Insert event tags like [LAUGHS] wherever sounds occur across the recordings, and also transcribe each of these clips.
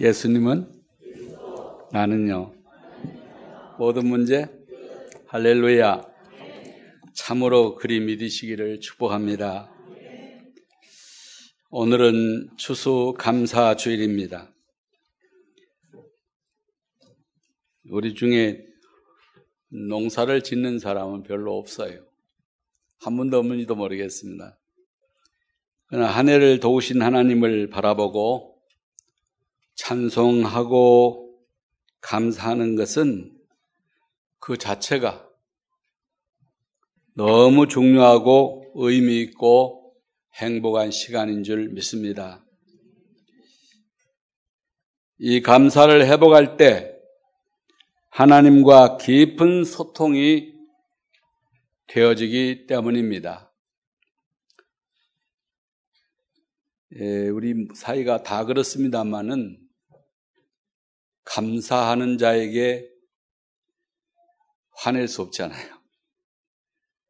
예수님은 나는요. 모든 문제 할렐루야. 참으로 그리 믿으시기를 축복합니다. 오늘은 추수 감사 주일입니다. 우리 중에 농사를 짓는 사람은 별로 없어요. 한 분도 없는지도 모르겠습니다. 그러나 한 해를 도우신 하나님을 바라보고 찬송하고 감사하는 것은 그 자체가 너무 중요하고 의미 있고 행복한 시간인 줄 믿습니다. 이 감사를 회복할 때 하나님과 깊은 소통이 되어지기 때문입니다. 예, 우리 사이가 다 그렇습니다만은 감사하는 자에게 화낼 수 없잖아요.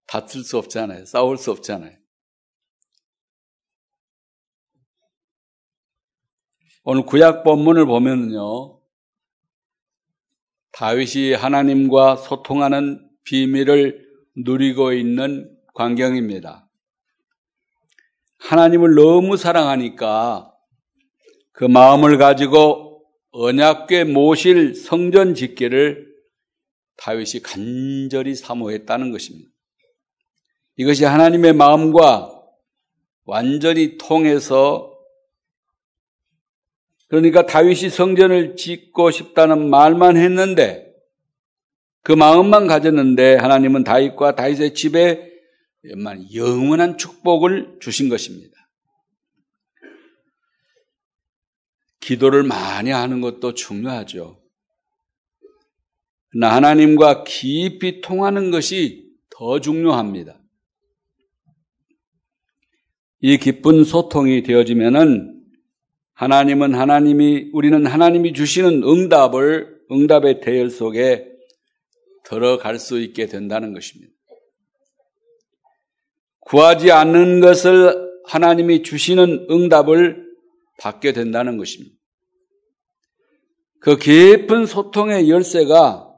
다툴 수 없잖아요. 싸울 수 없잖아요. 오늘 구약 본문을 보면요. 다윗이 하나님과 소통하는 비밀을 누리고 있는 광경입니다. 하나님을 너무 사랑하니까 그 마음을 가지고 언약궤 모실 성전 짓기를 다윗이 간절히 사모했다는 것입니다. 이것이 하나님의 마음과 완전히 통해서 그러니까 다윗이 성전을 짓고 싶다는 말만 했는데 그 마음만 가졌는데 하나님은 다윗과 다윗의 집에 영원한 축복을 주신 것입니다. 기도를 많이 하는 것도 중요하죠. 하나님과 깊이 통하는 것이 더 중요합니다. 이 기쁜 소통이 되어지면은 하나님은 하나님이 우리는 하나님이 주시는 응답을 응답의 대열 속에 들어갈 수 있게 된다는 것입니다. 구하지 않는 것을 하나님이 주시는 응답을 받게 된다는 것입니다. 그 깊은 소통의 열쇠가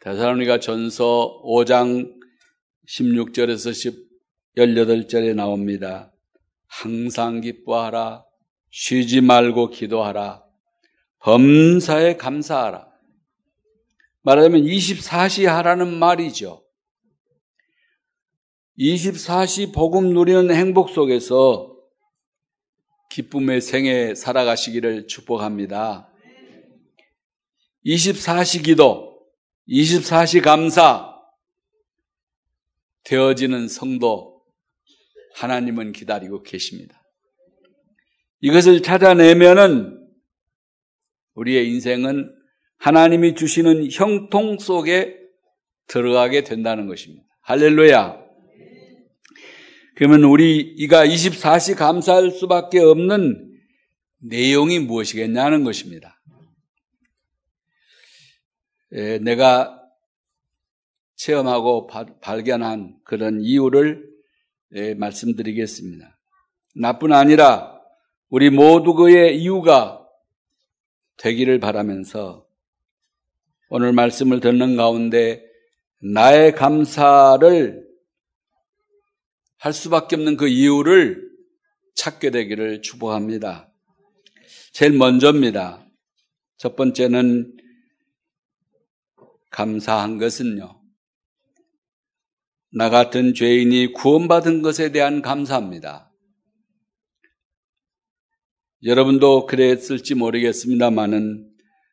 대사로니가 전서 5장 16절에서 18절에 나옵니다. 항상 기뻐하라. 쉬지 말고 기도하라. 범사에 감사하라. 말하자면 24시 하라는 말이죠. 24시 복음 누리는 행복 속에서 기쁨의 생애 살아가시기를 축복합니다. 24시 기도, 24시 감사 되어지는 성도 하나님은 기다리고 계십니다. 이것을 찾아내면은 우리의 인생은 하나님이 주시는 형통 속에 들어가게 된다는 것입니다. 할렐루야. 그러면 우리가 24시 감사할 수밖에 없는 내용이 무엇이겠냐는 것입니다. 예, 내가 체험하고 발견한 그런 이유를 예, 말씀드리겠습니다. 나뿐 아니라 우리 모두의 이유가 되기를 바라면서 오늘 말씀을 듣는 가운데 나의 감사를 할 수밖에 없는 그 이유를 찾게 되기를 축복합니다. 제일 먼저입니다. 첫 번째는 감사한 것은요. 나 같은 죄인이 구원받은 것에 대한 감사합니다. 여러분도 그랬을지 모르겠습니다만은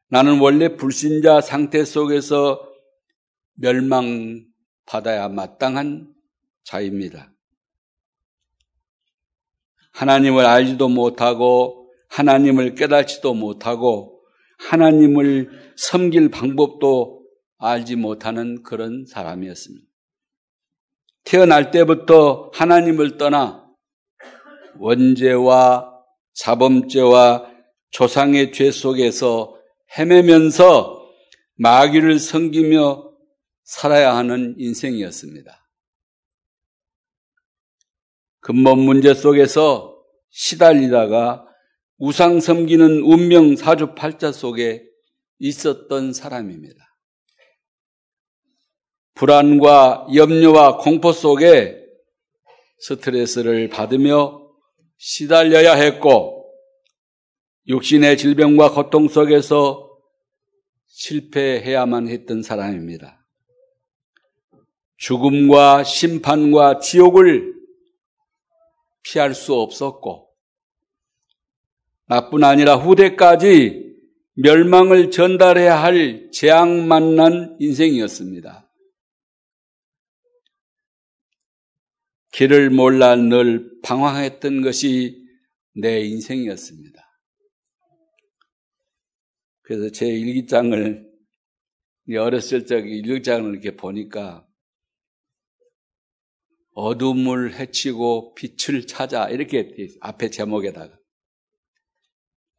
나는 원래 불신자 상태 속에서 멸망받아야 마땅한 자입니다. 하나님을 알지도 못하고 하나님을 깨닫지도 못하고 하나님을 섬길 방법도 알지 못하는 그런 사람이었습니다. 태어날 때부터 하나님을 떠나 원죄와 자범죄와 조상의 죄 속에서 헤매면서 마귀를 섬기며 살아야 하는 인생이었습니다. 근본 문제 속에서 시달리다가 우상 섬기는 운명 사주팔자 속에 있었던 사람입니다. 불안과 염려와 공포 속에 스트레스를 받으며 시달려야 했고 육신의 질병과 고통 속에서 실패해야만 했던 사람입니다. 죽음과 심판과 지옥을 피할 수 없었고 나뿐 아니라 후대까지 멸망을 전달해야 할 재앙 만난 인생이었습니다. 길을 몰라 늘 방황했던 것이 내 인생이었습니다. 그래서 제 일기장을 어렸을 적 일기장을 이렇게 보니까 어둠을 해치고 빛을 찾아 이렇게 앞에 제목에다가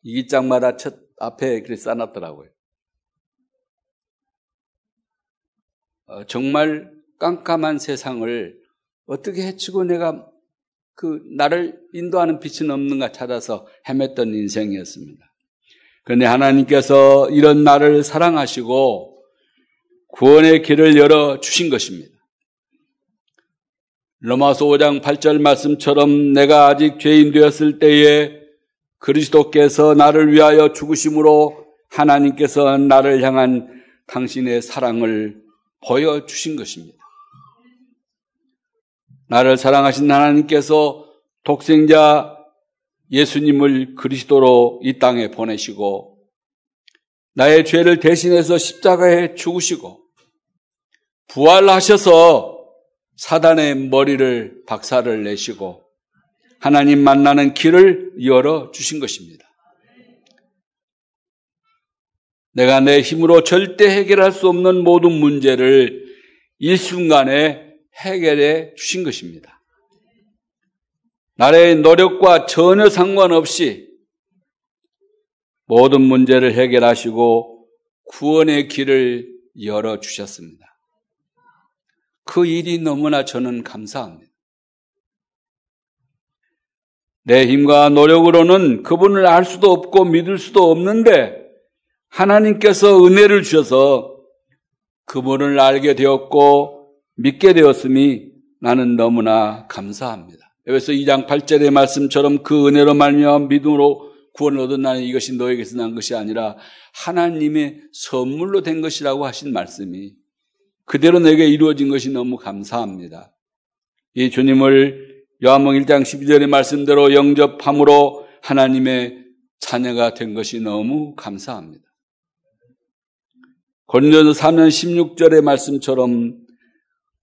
일기장마다 첫 앞에 그렇게 써놨더라고요. 어, 정말 깜깜한 세상을 어떻게 해치고 내가 그 나를 인도하는 빛은 없는가 찾아서 헤맸던 인생이었습니다. 그런데 하나님께서 이런 나를 사랑하시고 구원의 길을 열어 주신 것입니다. 로마서 5장 8절 말씀처럼 내가 아직 죄인 되었을 때에 그리스도께서 나를 위하여 죽으심으로 하나님께서 나를 향한 당신의 사랑을 보여 주신 것입니다. 나를 사랑하신 하나님께서 독생자 예수님을 그리스도로 이 땅에 보내시고 나의 죄를 대신해서 십자가에 죽으시고 부활하셔서 사단의 머리를 박살을 내시고 하나님 만나는 길을 열어 주신 것입니다. 내가 내 힘으로 절대 해결할 수 없는 모든 문제를 일순간에 해결해 주신 것입니다. 나의 노력과 전혀 상관없이 모든 문제를 해결하시고 구원의 길을 열어 주셨습니다. 그 일이 너무나 저는 감사합니다. 내 힘과 노력으로는 그분을 알 수도 없고 믿을 수도 없는데 하나님께서 은혜를 주셔서 그분을 알게 되었고 믿게 되었음이 나는 너무나 감사합니다. 여기서 2장 8절의 말씀처럼 그 은혜로 말며 믿음으로 구원을 얻은 나는 이것이 너에게서 난 것이 아니라 하나님의 선물로 된 것이라고 하신 말씀이 그대로 내게 이루어진 것이 너무 감사합니다. 이 주님을 요한복 1장 12절의 말씀대로 영접함으로 하나님의 자녀가 된 것이 너무 감사합니다. 고린도서 3년 16절의 말씀처럼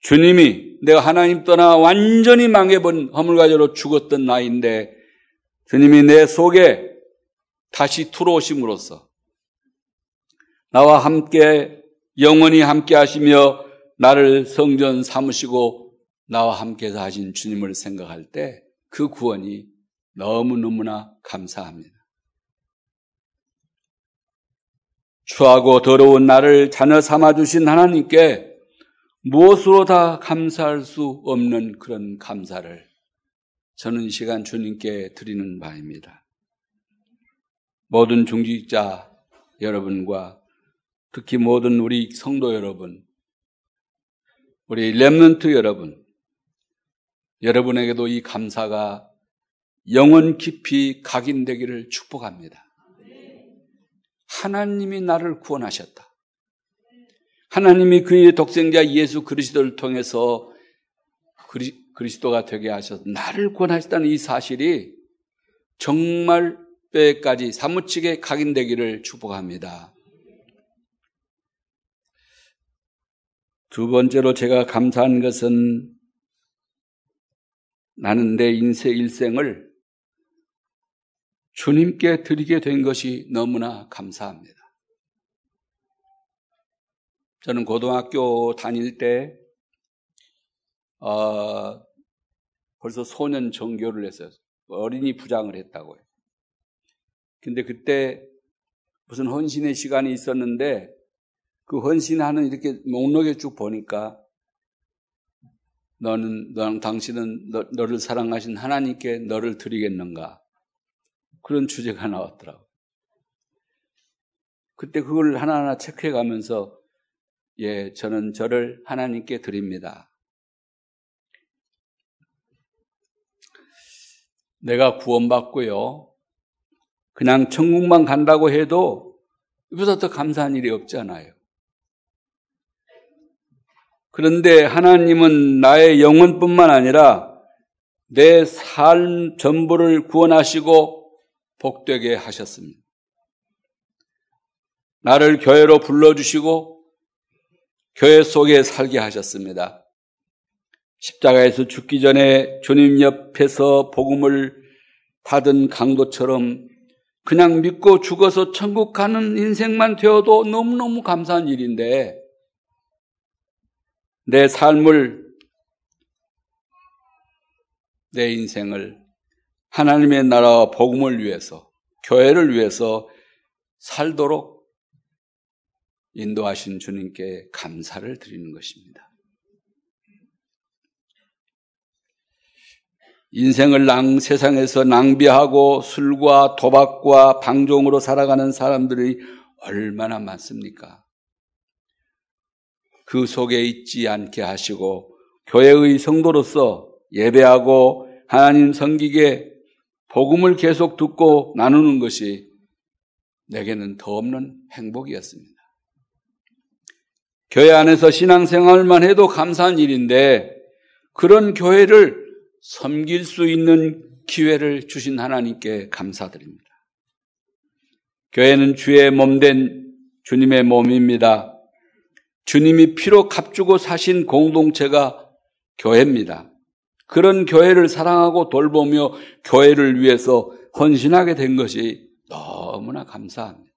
주님이 내가 하나님 떠나 완전히 망해본 허물가지로 죽었던 나인데 주님이 내 속에 다시 들어오심으로써 나와 함께 영원히 함께 하시며 나를 성전 삼으시고 나와 함께 하신 주님을 생각할 때 그 구원이 너무너무나 감사합니다. 추하고 더러운 나를 자녀 삼아주신 하나님께 무엇으로 다 감사할 수 없는 그런 감사를 저는 이 시간 주님께 드리는 바입니다. 모든 중직자 여러분과 특히 모든 우리 성도 여러분, 우리 렘넌트 여러분, 여러분에게도 이 감사가 영원 깊이 각인되기를 축복합니다. 하나님이 나를 구원하셨다. 하나님이 그의 독생자 예수 그리스도를 통해서 그리, 그리스도가 되게 하셔서 나를 구원하셨다는 이 사실이 정말 뼈까지 사무치게 각인되기를 축복합니다. 두 번째로 제가 감사한 것은 나는 내 인생 일생을 주님께 드리게 된 것이 너무나 감사합니다. 저는 고등학교 다닐 때, 어, 벌써 소년 정교를 했어요. 어린이 부장을 했다고요. 근데 그때 무슨 헌신의 시간이 있었는데 그 헌신하는 이렇게 목록에 쭉 보니까 너는, 너는 당신은 너, 너를 사랑하신 하나님께 너를 드리겠는가? 그런 주제가 나왔더라고요. 그때 그걸 하나하나 체크해 가면서 예, 저는 저를 하나님께 드립니다. 내가 구원받고요. 그냥 천국만 간다고 해도 이보다 더 감사한 일이 없잖아요. 그런데 하나님은 나의 영혼뿐만 아니라 내 삶 전부를 구원하시고 복되게 하셨습니다. 나를 교회로 불러주시고 교회 속에 살게 하셨습니다. 십자가에서 죽기 전에 주님 옆에서 복음을 받은 강도처럼 그냥 믿고 죽어서 천국 가는 인생만 되어도 너무너무 감사한 일인데 내 삶을, 내 인생을 하나님의 나라와 복음을 위해서, 교회를 위해서 살도록 인도하신 주님께 감사를 드리는 것입니다. 인생을 낭, 세상에서 낭비하고 술과 도박과 방종으로 살아가는 사람들이 얼마나 많습니까? 그 속에 있지 않게 하시고 교회의 성도로서 예배하고 하나님 섬기게 복음을 계속 듣고 나누는 것이 내게는 더 없는 행복이었습니다. 교회 안에서 신앙생활만 해도 감사한 일인데 그런 교회를 섬길 수 있는 기회를 주신 하나님께 감사드립니다. 교회는 주의 몸된 주님의 몸입니다. 주님이 피로 값주고 사신 공동체가 교회입니다. 그런 교회를 사랑하고 돌보며 교회를 위해서 헌신하게 된 것이 너무나 감사합니다.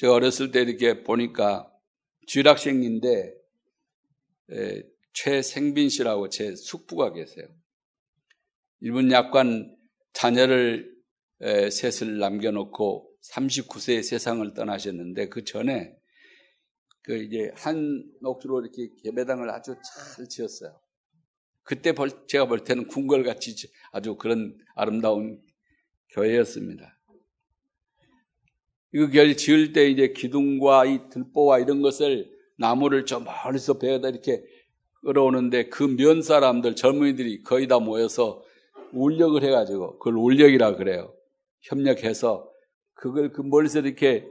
제가 어렸을 때 이렇게 보니까 주일학생인데 최생빈 씨라고 제 숙부가 계세요. 이분 약관 자녀를 셋을 남겨놓고 39세에 세상을 떠나셨는데 그 전에 그 이제 한 녹두로 이렇게 개배당을 아주 잘 지었어요. 그때 제가 볼 때는 궁궐같이 아주 그런 아름다운 교회였습니다. 교회 지을 때 이제 기둥과 이 들보와 이런 것을 나무를 저 멀리서 배에다 이렇게 끌어오는데 그 면 사람들 젊은이들이 거의 다 모여서 울력을 해가지고 그걸 울력이라 그래요. 협력해서 그걸 그 멀리서 이렇게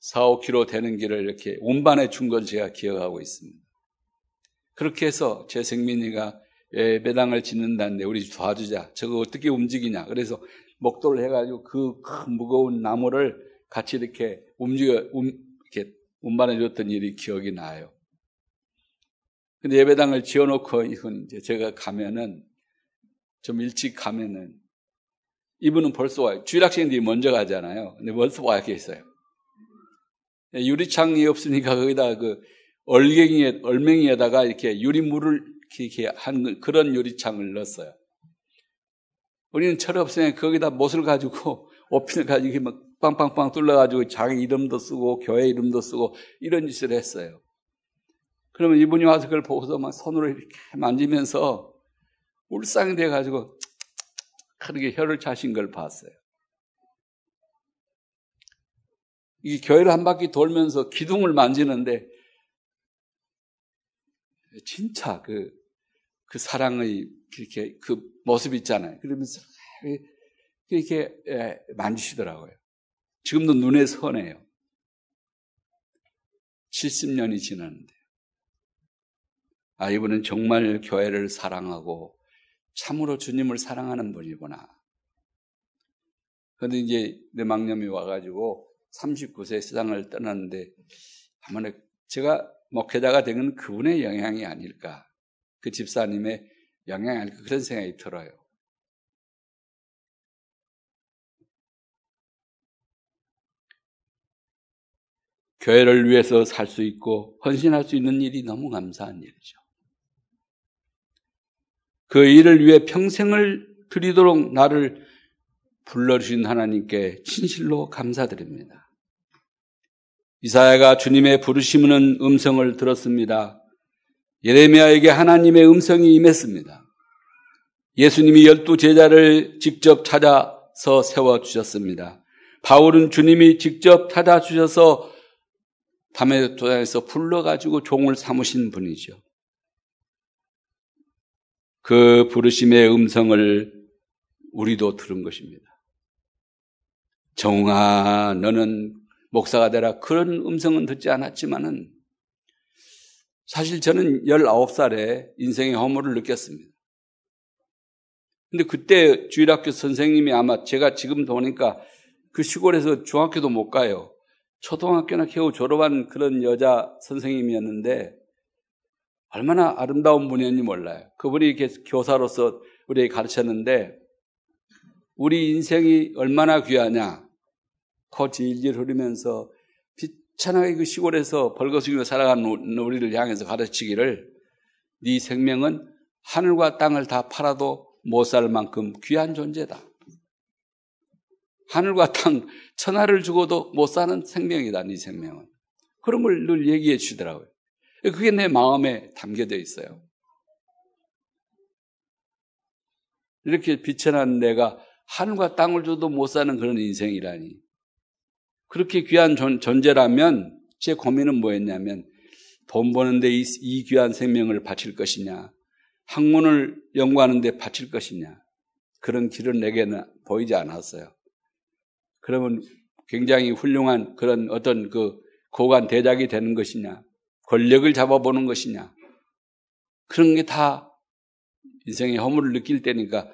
4, 5km 되는 길을 이렇게 운반해 준 걸 제가 기억하고 있습니다. 그렇게 해서 제 생민이가 예배당을 짓는다는데 우리 도와주자. 저거 어떻게 움직이냐. 그래서 목도를 해가지고 그 큰 무거운 나무를 같이 이렇게 움직여, 움, 이렇게 운반해 줬던 일이 기억이 나요. 근데 예배당을 지어놓고 이건 이제 제가 가면은 좀 일찍 가면은 이분은 벌써 와요. 주일학생들이 먼저 가잖아요. 근데 벌써 와 계세요. 유리창이 없으니까 거기다 그 얼갱이에, 얼맹이에다가 이렇게 유리물을 이렇게 한 그런 유리창을 넣었어요. 우리는 철없으니 거기다 못을 가지고 [LAUGHS] 오핀을 가지고 막 빵빵빵 뚫려가지고 자기 이름도 쓰고 교회 이름도 쓰고 이런 짓을 했어요. 그러면 이분이 와서 그걸 보고서 막 손으로 이렇게 만지면서 울상이 돼가지고 [TSK] 그렇게 혀를 차신 걸 봤어요. 이 교회를 한 바퀴 돌면서 기둥을 만지는데 진짜 그, 그 사랑의 그렇게 그 모습 있잖아요. 그러면서 이렇게 예, 만지시더라고요. 지금도 눈에 선해요. 70년이 지났는데. 아, 이분은 정말 교회를 사랑하고 참으로 주님을 사랑하는 분이구나. 그런데 이제 내 망념이 와가지고 39세 세상을 떠났는데 한번에 제가 목회자가 된 건 그분의 영향이 아닐까. 그 집사님의 영향이 아닐까. 그런 생각이 들어요. 교회를 위해서 살 수 있고 헌신할 수 있는 일이 너무 감사한 일이죠. 그 일을 위해 평생을 드리도록 나를 불러주신 하나님께 진실로 감사드립니다. 이사야가 주님의 부르시는 음성을 들었습니다. 예레미야에게 하나님의 음성이 임했습니다. 예수님이 열두 제자를 직접 찾아서 세워주셨습니다. 바울은 주님이 직접 찾아주셔서 담에 도장에서 불러가지고 종을 삼으신 분이죠. 그 부르심의 음성을 우리도 들은 것입니다. 정아, 너는 목사가 되라. 그런 음성은 듣지 않았지만은 사실 저는 19살에 인생의 허물을 느꼈습니다. 근데 그때 주일학교 선생님이 아마 제가 지금 보니까 그 시골에서 중학교도 못 가요. 초등학교나 겨우 졸업한 그런 여자 선생님이었는데 얼마나 아름다운 분이었는지 몰라요. 그분이 교사로서 우리에게 가르쳤는데 우리 인생이 얼마나 귀하냐. 코 질질 흐르면서 비 천하게 그 시골에서 벌거숭이로 살아가는 우리를 향해서 가르치기를 네 생명은 하늘과 땅을 다 팔아도 못 살 만큼 귀한 존재다. 하늘과 땅, 천하를 죽어도 못 사는 생명이다, 네 생명은. 그런 걸 늘 얘기해 주더라고요. 그게 내 마음에 담겨져 있어요. 이렇게 비천한 내가 하늘과 땅을 줘도 못 사는 그런 인생이라니. 그렇게 귀한 존, 존재라면 제 고민은 뭐였냐면 돈 버는데 이, 이 귀한 생명을 바칠 것이냐, 학문을 연구하는데 바칠 것이냐, 그런 길은 내게는 보이지 않았어요. 그러면 굉장히 훌륭한 그런 어떤 그 고관 대작이 되는 것이냐, 권력을 잡아보는 것이냐, 그런 게 다 인생의 허물을 느낄 때니까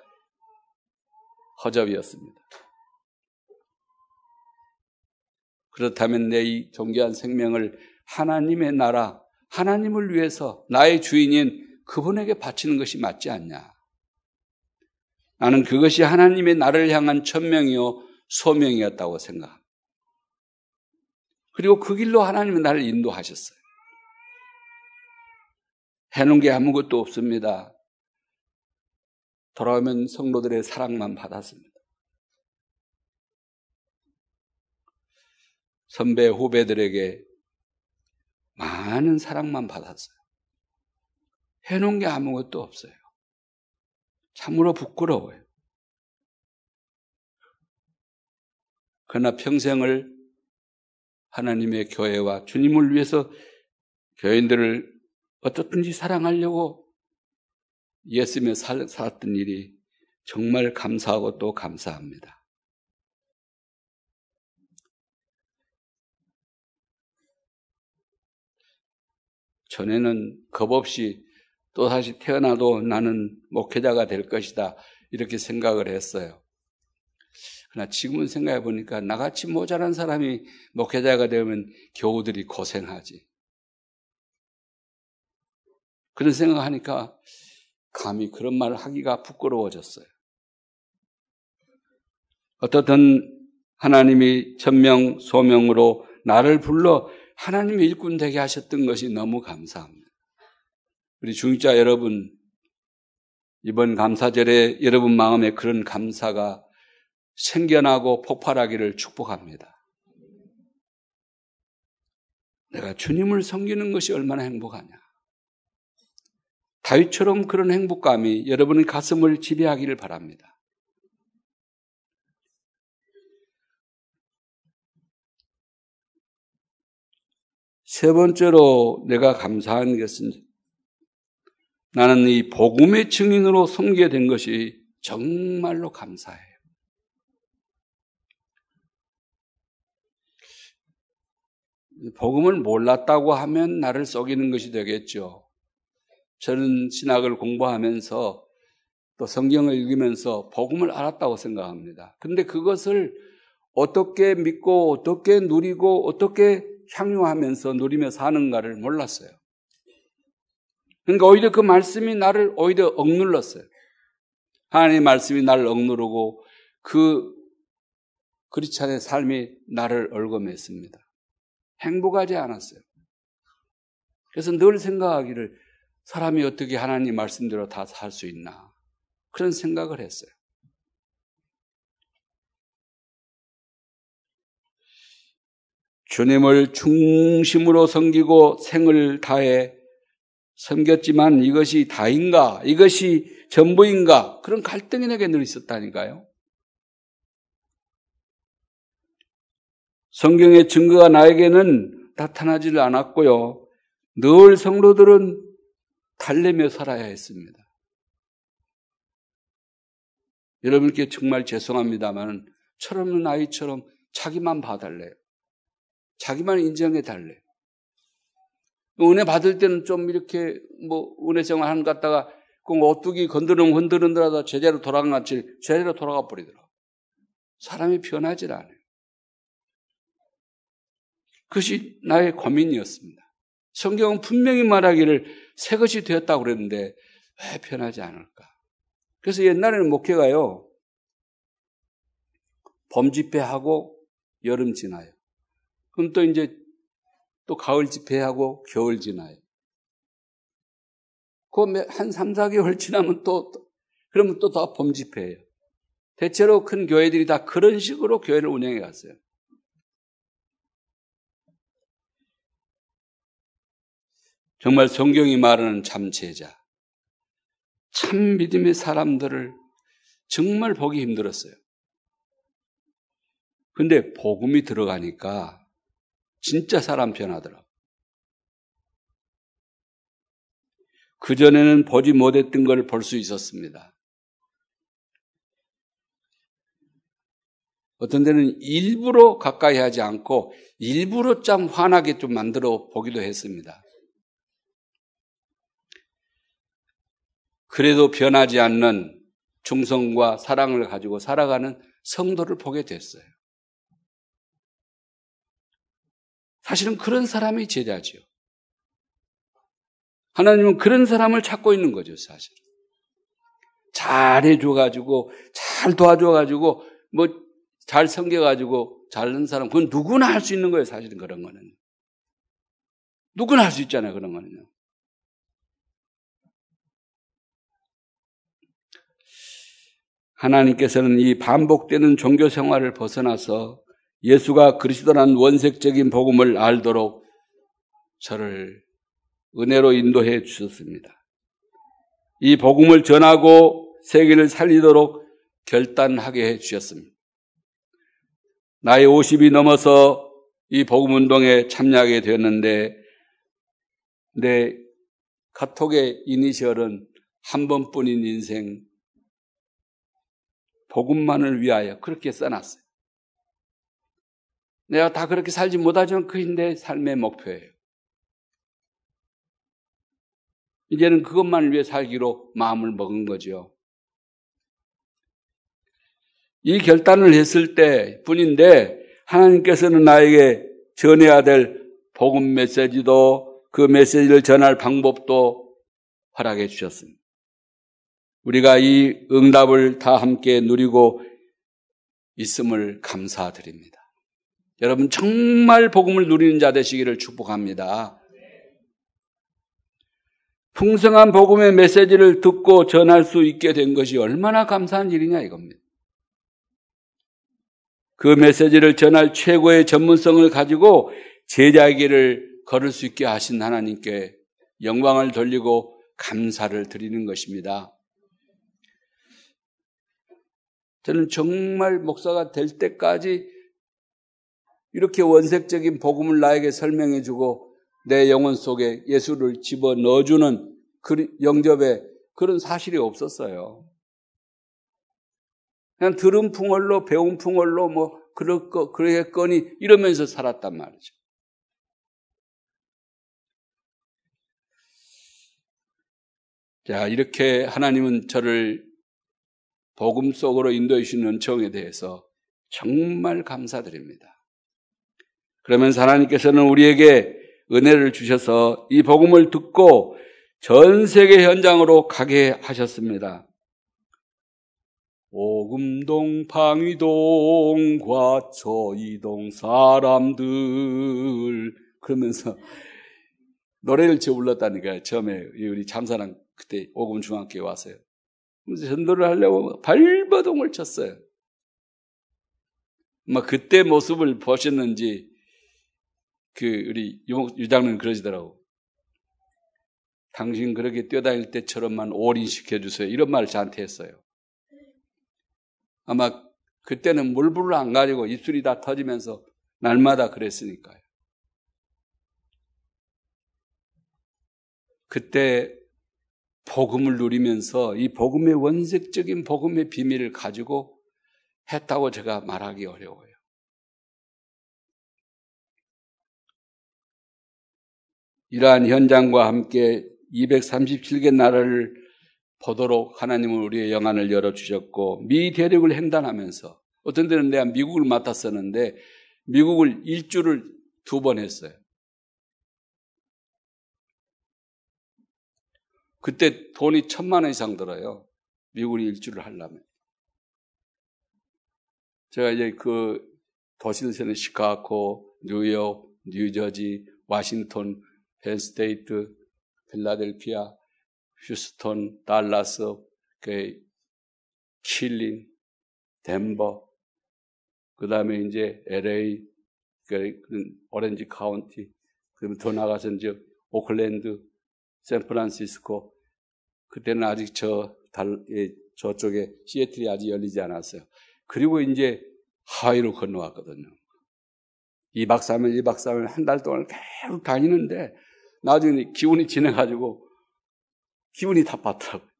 허접이었습니다. 그렇다면 내 이 존귀한 생명을 하나님의 나라, 하나님을 위해서 나의 주인인 그분에게 바치는 것이 맞지 않냐. 나는 그것이 하나님의 나를 향한 천명이요 소명이었다고 생각합니다. 그리고 그 길로 하나님은 나를 인도하셨어요. 해놓은 게 아무것도 없습니다. 돌아오면 성도들의 사랑만 받았습니다. 선배 후배들에게 많은 사랑만 받았어요. 해놓은 게 아무것도 없어요. 참으로 부끄러워요. 그러나 평생을 하나님의 교회와 주님을 위해서 교인들을 어떻든지 사랑하려고 예수며 살았던 일이 정말 감사하고 또 감사합니다. 전에는 겁 없이 또 다시 태어나도 나는 목회자가 될 것이다. 이렇게 생각을 했어요. 그러나 지금은 생각해 보니까 나같이 모자란 사람이 목회자가 되면 교우들이 고생하지. 그런 생각하니까 감히 그런 말을 하기가 부끄러워졌어요. 어떻든 하나님이 천명 소명으로 나를 불러 하나님의 일꾼 되게 하셨던 것이 너무 감사합니다. 우리 중자 여러분, 이번 감사절에 여러분 마음에 그런 감사가 생겨나고 폭발하기를 축복합니다. 내가 주님을 섬기는 것이 얼마나 행복하냐. 다윗처럼 그런 행복감이 여러분의 가슴을 지배하기를 바랍니다. 세 번째로 내가 감사한 것은 나는 이 복음의 증인으로 섬게 된 것이 정말로 감사해요. 복음을 몰랐다고 하면 나를 속이는 것이 되겠죠. 저는 신학을 공부하면서 또 성경을 읽으면서 복음을 알았다고 생각합니다. 근데 그것을 어떻게 믿고 어떻게 누리고 어떻게 향유하면서 누리며 사는가를 몰랐어요. 그러니까 오히려 그 말씀이 나를 오히려 억눌렀어요. 하나님의 말씀이 나를 억누르고 그 그리스찬의 삶이 나를 얼검했습니다. 행복하지 않았어요. 그래서 늘 생각하기를 사람이 어떻게 하나님 말씀대로 다 살 수 있나 그런 생각을 했어요. 주님을 중심으로 섬기고 생을 다해 섬겼지만 이것이 다인가? 이것이 전부인가? 그런 갈등이 내게 늘 있었다니까요. 성경의 증거가 나에게는 나타나지 않았고요. 늘 성도들은 달래며 살아야 했습니다. 여러분께 정말 죄송합니다만 철없는 아이처럼 자기만 봐달래요. 자기만 인정해 달래요. 은혜 받을 때는 좀 이렇게 뭐 은혜 생활 하는 것 같다가 그 오뚜기 건드름 흔들흔들 하다 제대로 돌아간 같이 제대로 돌아가 버리더라고. 사람이 변하질 않아요. 그것이 나의 고민이었습니다. 성경은 분명히 말하기를 새 것이 되었다고 그랬는데 왜 변하지 않을까? 그래서 옛날에는 목회가요. 봄 집회하고 여름 지나요. 그럼 또 이제 또 가을 집회하고 겨울 지나요. 그한 3, 4개월 지나면 또, 그러면 또다봄 집회예요. 대체로 큰 교회들이 다 그런 식으로 교회를 운영해 갔어요. 정말 성경이 말하는 참 제자. 참 믿음의 사람들을 정말 보기 힘들었어요. 근데 복음이 들어가니까 진짜 사람 변하더라. 그전에는 보지 못했던 걸 볼 수 있었습니다. 어떤 데는 일부러 가까이 하지 않고 일부러 좀 화나게 좀 만들어 보기도 했습니다. 그래도 변하지 않는 충성과 사랑을 가지고 살아가는 성도를 보게 됐어요. 사실은 그런 사람이 제자지요. 하나님은 그런 사람을 찾고 있는 거죠, 사실. 잘해줘가지고, 잘 도와줘가지고, 뭐, 잘 섬겨가지고, 잘하는 사람, 그건 누구나 할 수 있는 거예요, 사실은 그런 거는. 누구나 할 수 있잖아요, 그런 거는요. 하나님께서는 이 반복되는 종교 생활을 벗어나서 예수가 그리스도란 원색적인 복음을 알도록 저를 은혜로 인도해 주셨습니다. 이 복음을 전하고 세계를 살리도록 결단하게 해 주셨습니다. 나이 50이 넘어서 이 복음 운동에 참여하게 되었는데 내 카톡의 이니셜은 한 번뿐인 인생 복음만을 위하여 그렇게 써놨어요. 내가 다 그렇게 살지 못하지만 그게 내 삶의 목표예요. 이제는 그것만을 위해 살기로 마음을 먹은 거죠. 이 결단을 했을 때 뿐인데 하나님께서는 나에게 전해야 될 복음 메시지도 그 메시지를 전할 방법도 허락해 주셨습니다. 우리가 이 응답을 다 함께 누리고 있음을 감사드립니다. 여러분 정말 복음을 누리는 자 되시기를 축복합니다. 풍성한 복음의 메시지를 듣고 전할 수 있게 된 것이 얼마나 감사한 일이냐 이겁니다. 그 메시지를 전할 최고의 전문성을 가지고 제자에게를 걸을 수 있게 하신 하나님께 영광을 돌리고 감사를 드리는 것입니다. 저는 정말 목사가 될 때까지 이렇게 원색적인 복음을 나에게 설명해 주고 내 영혼 속에 예수를 집어 넣어주는 그 영접에 그런 사실이 없었어요. 그냥 들은 풍월로 배운 풍월로 뭐 그럴 거 그러겠거니 이러면서 살았단 말이죠. 자 이렇게 하나님은 저를 복음 속으로 인도해 주시는 은총에 대해서 정말 감사드립니다. 그러면서 하나님께서는 우리에게 은혜를 주셔서 이 복음을 듣고 전 세계 현장으로 가게 하셨습니다. 오금동, 방위동, 과초이동 사람들 그러면서 노래를 저 불렀다니까요. 처음에 우리 참사랑 그때 오금 중학교에 왔어요. 전도를 하려고 발버둥을 쳤어요. 막 그때 모습을 보셨는지 그 우리 유장님 그러시더라고. 당신 그렇게 뛰어다닐 때처럼만 올인시켜 주세요. 이런 말을 저한테 했어요. 아마 그때는 물불을 안 가지고 입술이 다 터지면서 날마다 그랬으니까요. 그때 복음을 누리면서 이 복음의 원색적인 복음의 비밀을 가지고 했다고 제가 말하기 어려워요. 이러한 현장과 함께 237개 나라를 보도록 하나님은 우리의 영안을 열어주셨고, 미 대륙을 횡단하면서, 어떤 데는 내가 미국을 맡았었는데, 미국을 일주를 두 번 했어요. 그때 돈이 천만 원 이상 들어요. 미국을 일주를 하려면. 제가 이제 그 도시들에는 시카고, 뉴욕, 뉴저지, 워싱턴, 펜스테이트, 필라델피아, 휴스턴, 달라스, 그 킬린, 덴버, 그 다음에 이제 LA, 그 오렌지 카운티, 그다음에 더 나가서 이제 오클랜드, 샌프란시스코, 그때는 아직 저 달, 예, 저쪽에 시애틀이 아직 열리지 않았어요. 그리고 이제 하와이로 건너왔거든요. 2박 3일, 2박 3일 한 달 동안 계속 다니는데 나중에 기운이 진해가지고 기분이 탓받더라고요.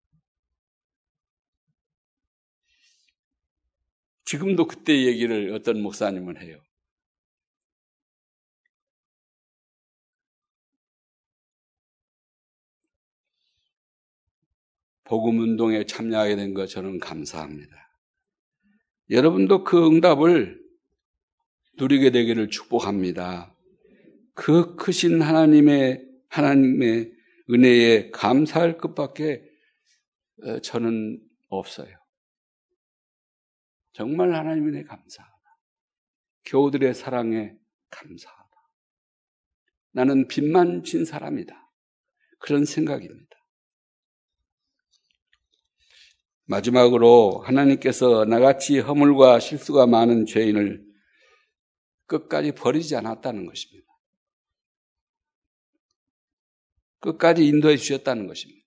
지금도 그때 얘기를 어떤 목사님은 해요. 복음 운동에 참여하게 된 것 저는 감사합니다. 여러분도 그 응답을 누리게 되기를 축복합니다. 그 크신 하나님의 하나님의 은혜에 감사할 것밖에 어, 저는 없어요. 정말 하나님 은혜 감사하다. 교우들의 사랑에 감사하다. 나는 빚만 진 사람이다. 그런 생각입니다. 마지막으로 하나님께서 나같이 허물과 실수가 많은 죄인을 끝까지 버리지 않았다는 것입니다. 끝까지 인도해 주셨다는 것입니다.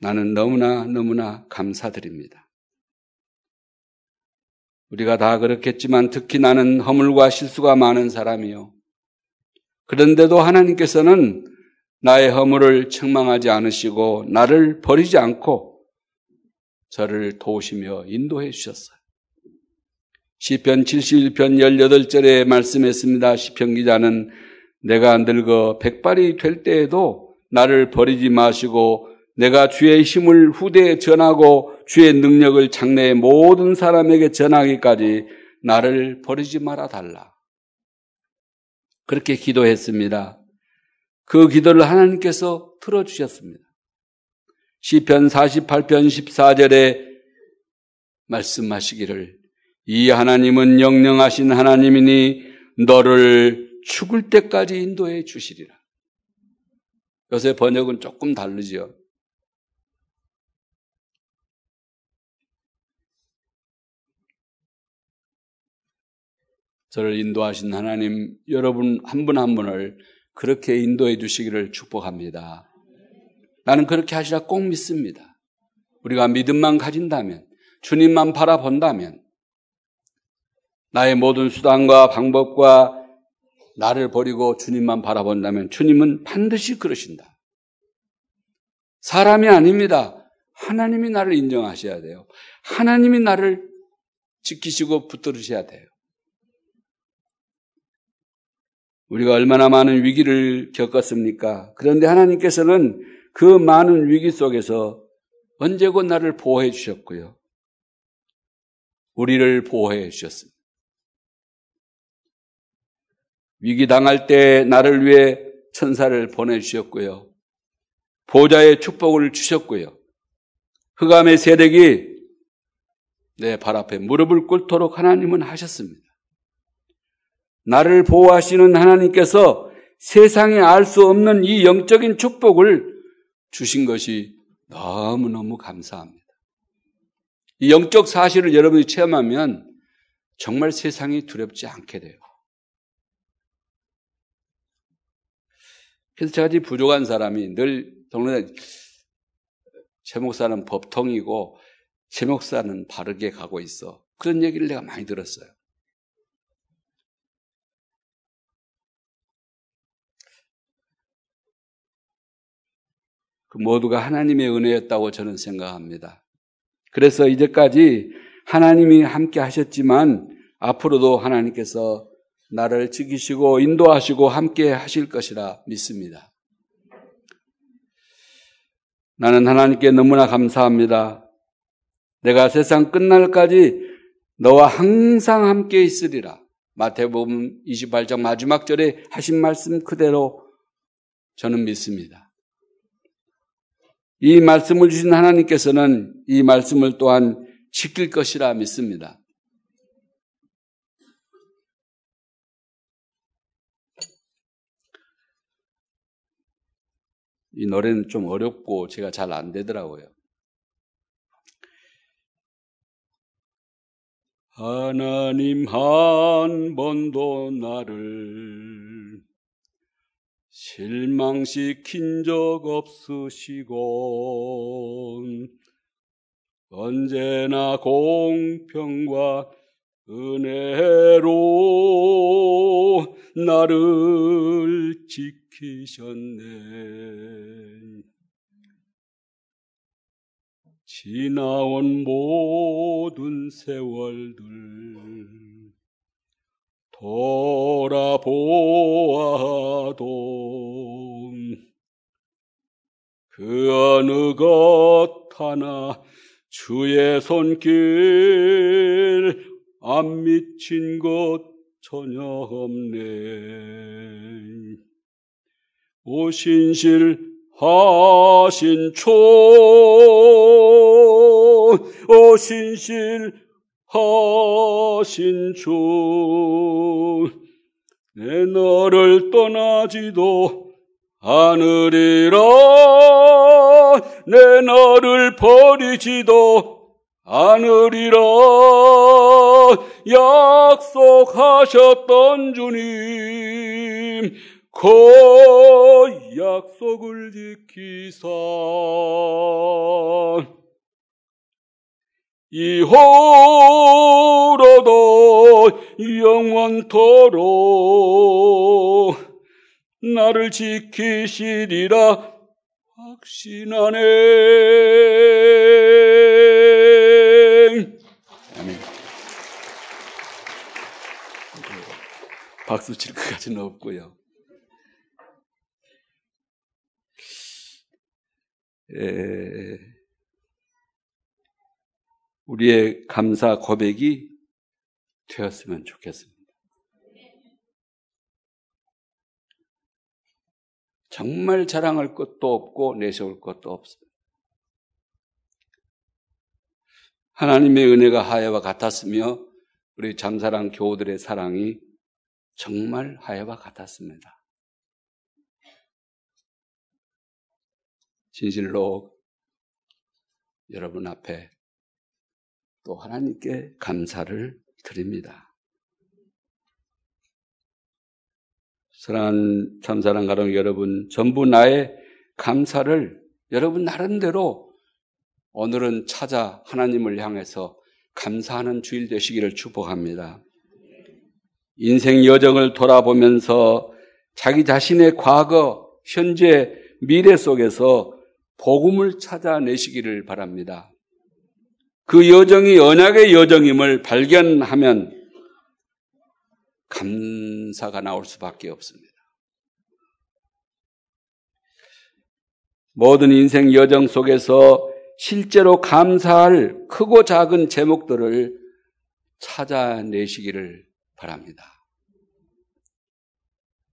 나는 너무나 너무나 감사드립니다. 우리가 다 그렇겠지만 특히 나는 허물과 실수가 많은 사람이요. 그런데도 하나님께서는 나의 허물을 책망하지 않으시고 나를 버리지 않고 저를 도우시며 인도해 주셨어요. 시편 71편 18절에 말씀했습니다. 시편 기자는 내가 늙어 백발이 될 때에도 나를 버리지 마시고 내가 주의 힘을 후대에 전하고 주의 능력을 장래의 모든 사람에게 전하기까지 나를 버리지 말아 달라. 그렇게 기도했습니다. 그 기도를 하나님께서 들어주셨습니다. 시편 48편 14절에 말씀하시기를 이 하나님은 영령하신 하나님이니 너를 죽을 때까지 인도해 주시리라. 요새 번역은 조금 다르죠. 저를 인도하신 하나님, 여러분 한 분한 한 분을 그렇게 인도해 주시기를 축복합니다. 나는 그렇게 하시라 꼭 믿습니다. 우리가 믿음만 가진다면, 주님만 바라본다면, 나의 모든 수단과 방법과 나를 버리고 주님만 바라본다면 주님은 반드시 그러신다. 사람이 아닙니다. 하나님이 나를 인정하셔야 돼요. 하나님이 나를 지키시고 붙들으셔야 돼요. 우리가 얼마나 많은 위기를 겪었습니까? 그런데 하나님께서는 그 많은 위기 속에서 언제고 나를 보호해 주셨고요. 우리를 보호해 주셨습니다. 위기 당할 때 나를 위해 천사를 보내주셨고요. 보좌의 축복을 주셨고요. 흑암의 세력이 내 발 앞에 무릎을 꿇도록 하나님은 하셨습니다. 나를 보호하시는 하나님께서 세상에 알 수 없는 이 영적인 축복을 주신 것이 너무너무 감사합니다. 이 영적 사실을 여러분이 체험하면 정말 세상이 두렵지 않게 돼요. 그래서 저같이 부족한 사람이 늘 동네 제 목사는 법통이고 제 목사는 바르게 가고 있어. 그런 얘기를 내가 많이 들었어요. 그 모두가 하나님의 은혜였다고 저는 생각합니다. 그래서 이제까지 하나님이 함께 하셨지만 앞으로도 하나님께서 나를 지키시고 인도하시고 함께 하실 것이라 믿습니다. 나는 하나님께 너무나 감사합니다. 내가 세상 끝날까지 너와 항상 함께 있으리라. 마태복음 28장 마지막 절에 하신 말씀 그대로 저는 믿습니다. 이 말씀을 주신 하나님께서는 이 말씀을 또한 지킬 것이라 믿습니다. 이 노래는 좀 어렵고 제가 잘 안 되더라고요. 하나님 한 번도 나를 실망시킨 적 없으시고 언제나 공평과 은혜로 나를 지키셨네. 지나온 모든 세월들 돌아보아도 그 어느 것 하나 주의 손길 안 미친 것 전혀 없네. 오신실 하신 초 오신실 하신 주내 너를 떠나지도 않으리라 내 너를 버리지도 않으리라 약속하셨던 주님 그 약속을 지키사 이후로도 영원토록 나를 지키시리라 확신하네. 아멘. 박수 칠 것까지는 없고요. 에, 우리의 감사 고백이 되었으면 좋겠습니다. 정말 자랑할 것도 없고 내세울 것도 없습니다. 하나님의 은혜가 하야와 같았으며 우리 잠사랑 교우들의 사랑이 정말 하야와 같았습니다. 진실로 여러분 앞에 또 하나님께 감사를 드립니다. 사랑하는 참사랑 가족 여러분, 전부 나의 감사를 여러분 나름대로 오늘은 찾아 하나님을 향해서 감사하는 주일 되시기를 축복합니다. 인생 여정을 돌아보면서 자기 자신의 과거, 현재, 미래 속에서 복음을 찾아내시기를 바랍니다. 그 여정이 언약의 여정임을 발견하면 감사가 나올 수밖에 없습니다. 모든 인생 여정 속에서 실제로 감사할 크고 작은 제목들을 찾아내시기를 바랍니다.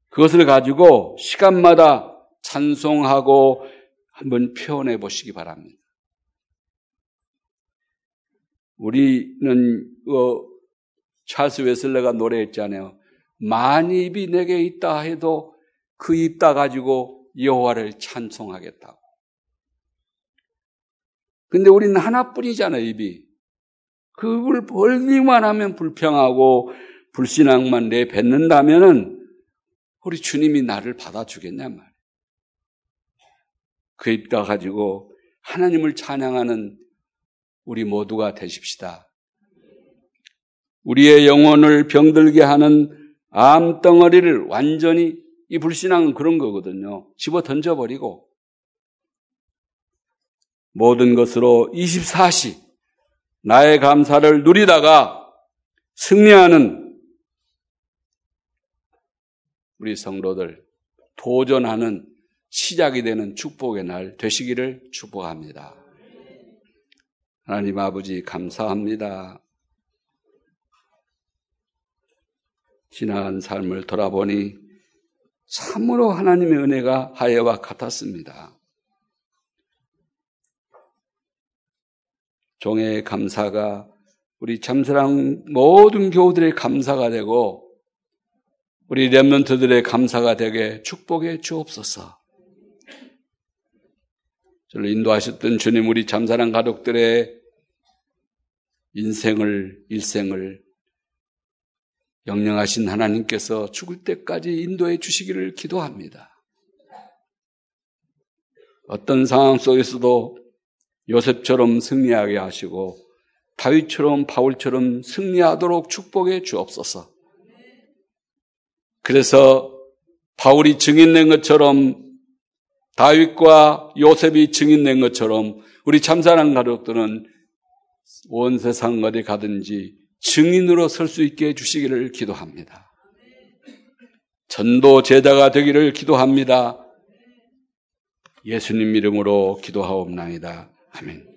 그것을 가지고 시간마다 찬송하고 한번 표현해 보시기 바랍니다. 우리는 어, 찰스 웨슬레가 노래했잖아요. 만 입이 내게 있다 해도 그 입 다 가지고 여호와를 찬송하겠다고. 근데 우리는 하나뿐이잖아요, 입이. 그걸 벌기만 하면 불평하고 불신앙만 내뱉는다면은 우리 주님이 나를 받아주겠냐 말이에요. 그 입가 가지고 하나님을 찬양하는 우리 모두가 되십시다. 우리의 영혼을 병들게 하는 암덩어리를 완전히 이 불신앙은 그런 거거든요. 집어 던져버리고 모든 것으로 24시 나의 감사를 누리다가 승리하는 우리 성도들 도전하는 시작이 되는 축복의 날 되시기를 축복합니다. 하나님 아버지 감사합니다. 지나간 삶을 돌아보니 참으로 하나님의 은혜가 하예와 같았습니다. 종의 감사가 우리 참사랑 모든 교우들의 감사가 되고 우리 렘런트들의 감사가 되게 축복해 주옵소서. 저를 인도하셨던 주님 우리 참사랑 가족들의 인생을 일생을 영령하신 하나님께서 죽을 때까지 인도해 주시기를 기도합니다. 어떤 상황 속에서도 요셉처럼 승리하게 하시고 다윗처럼 바울처럼 승리하도록 축복해 주옵소서. 그래서 바울이 증인낸 것처럼 다윗과 요셉이 증인낸 것처럼 우리 참사랑 가족들은 온 세상 어디 가든지 증인으로 설 수 있게 해주시기를 기도합니다. 전도 제자가 되기를 기도합니다. 예수님 이름으로 기도하옵나이다. 아멘.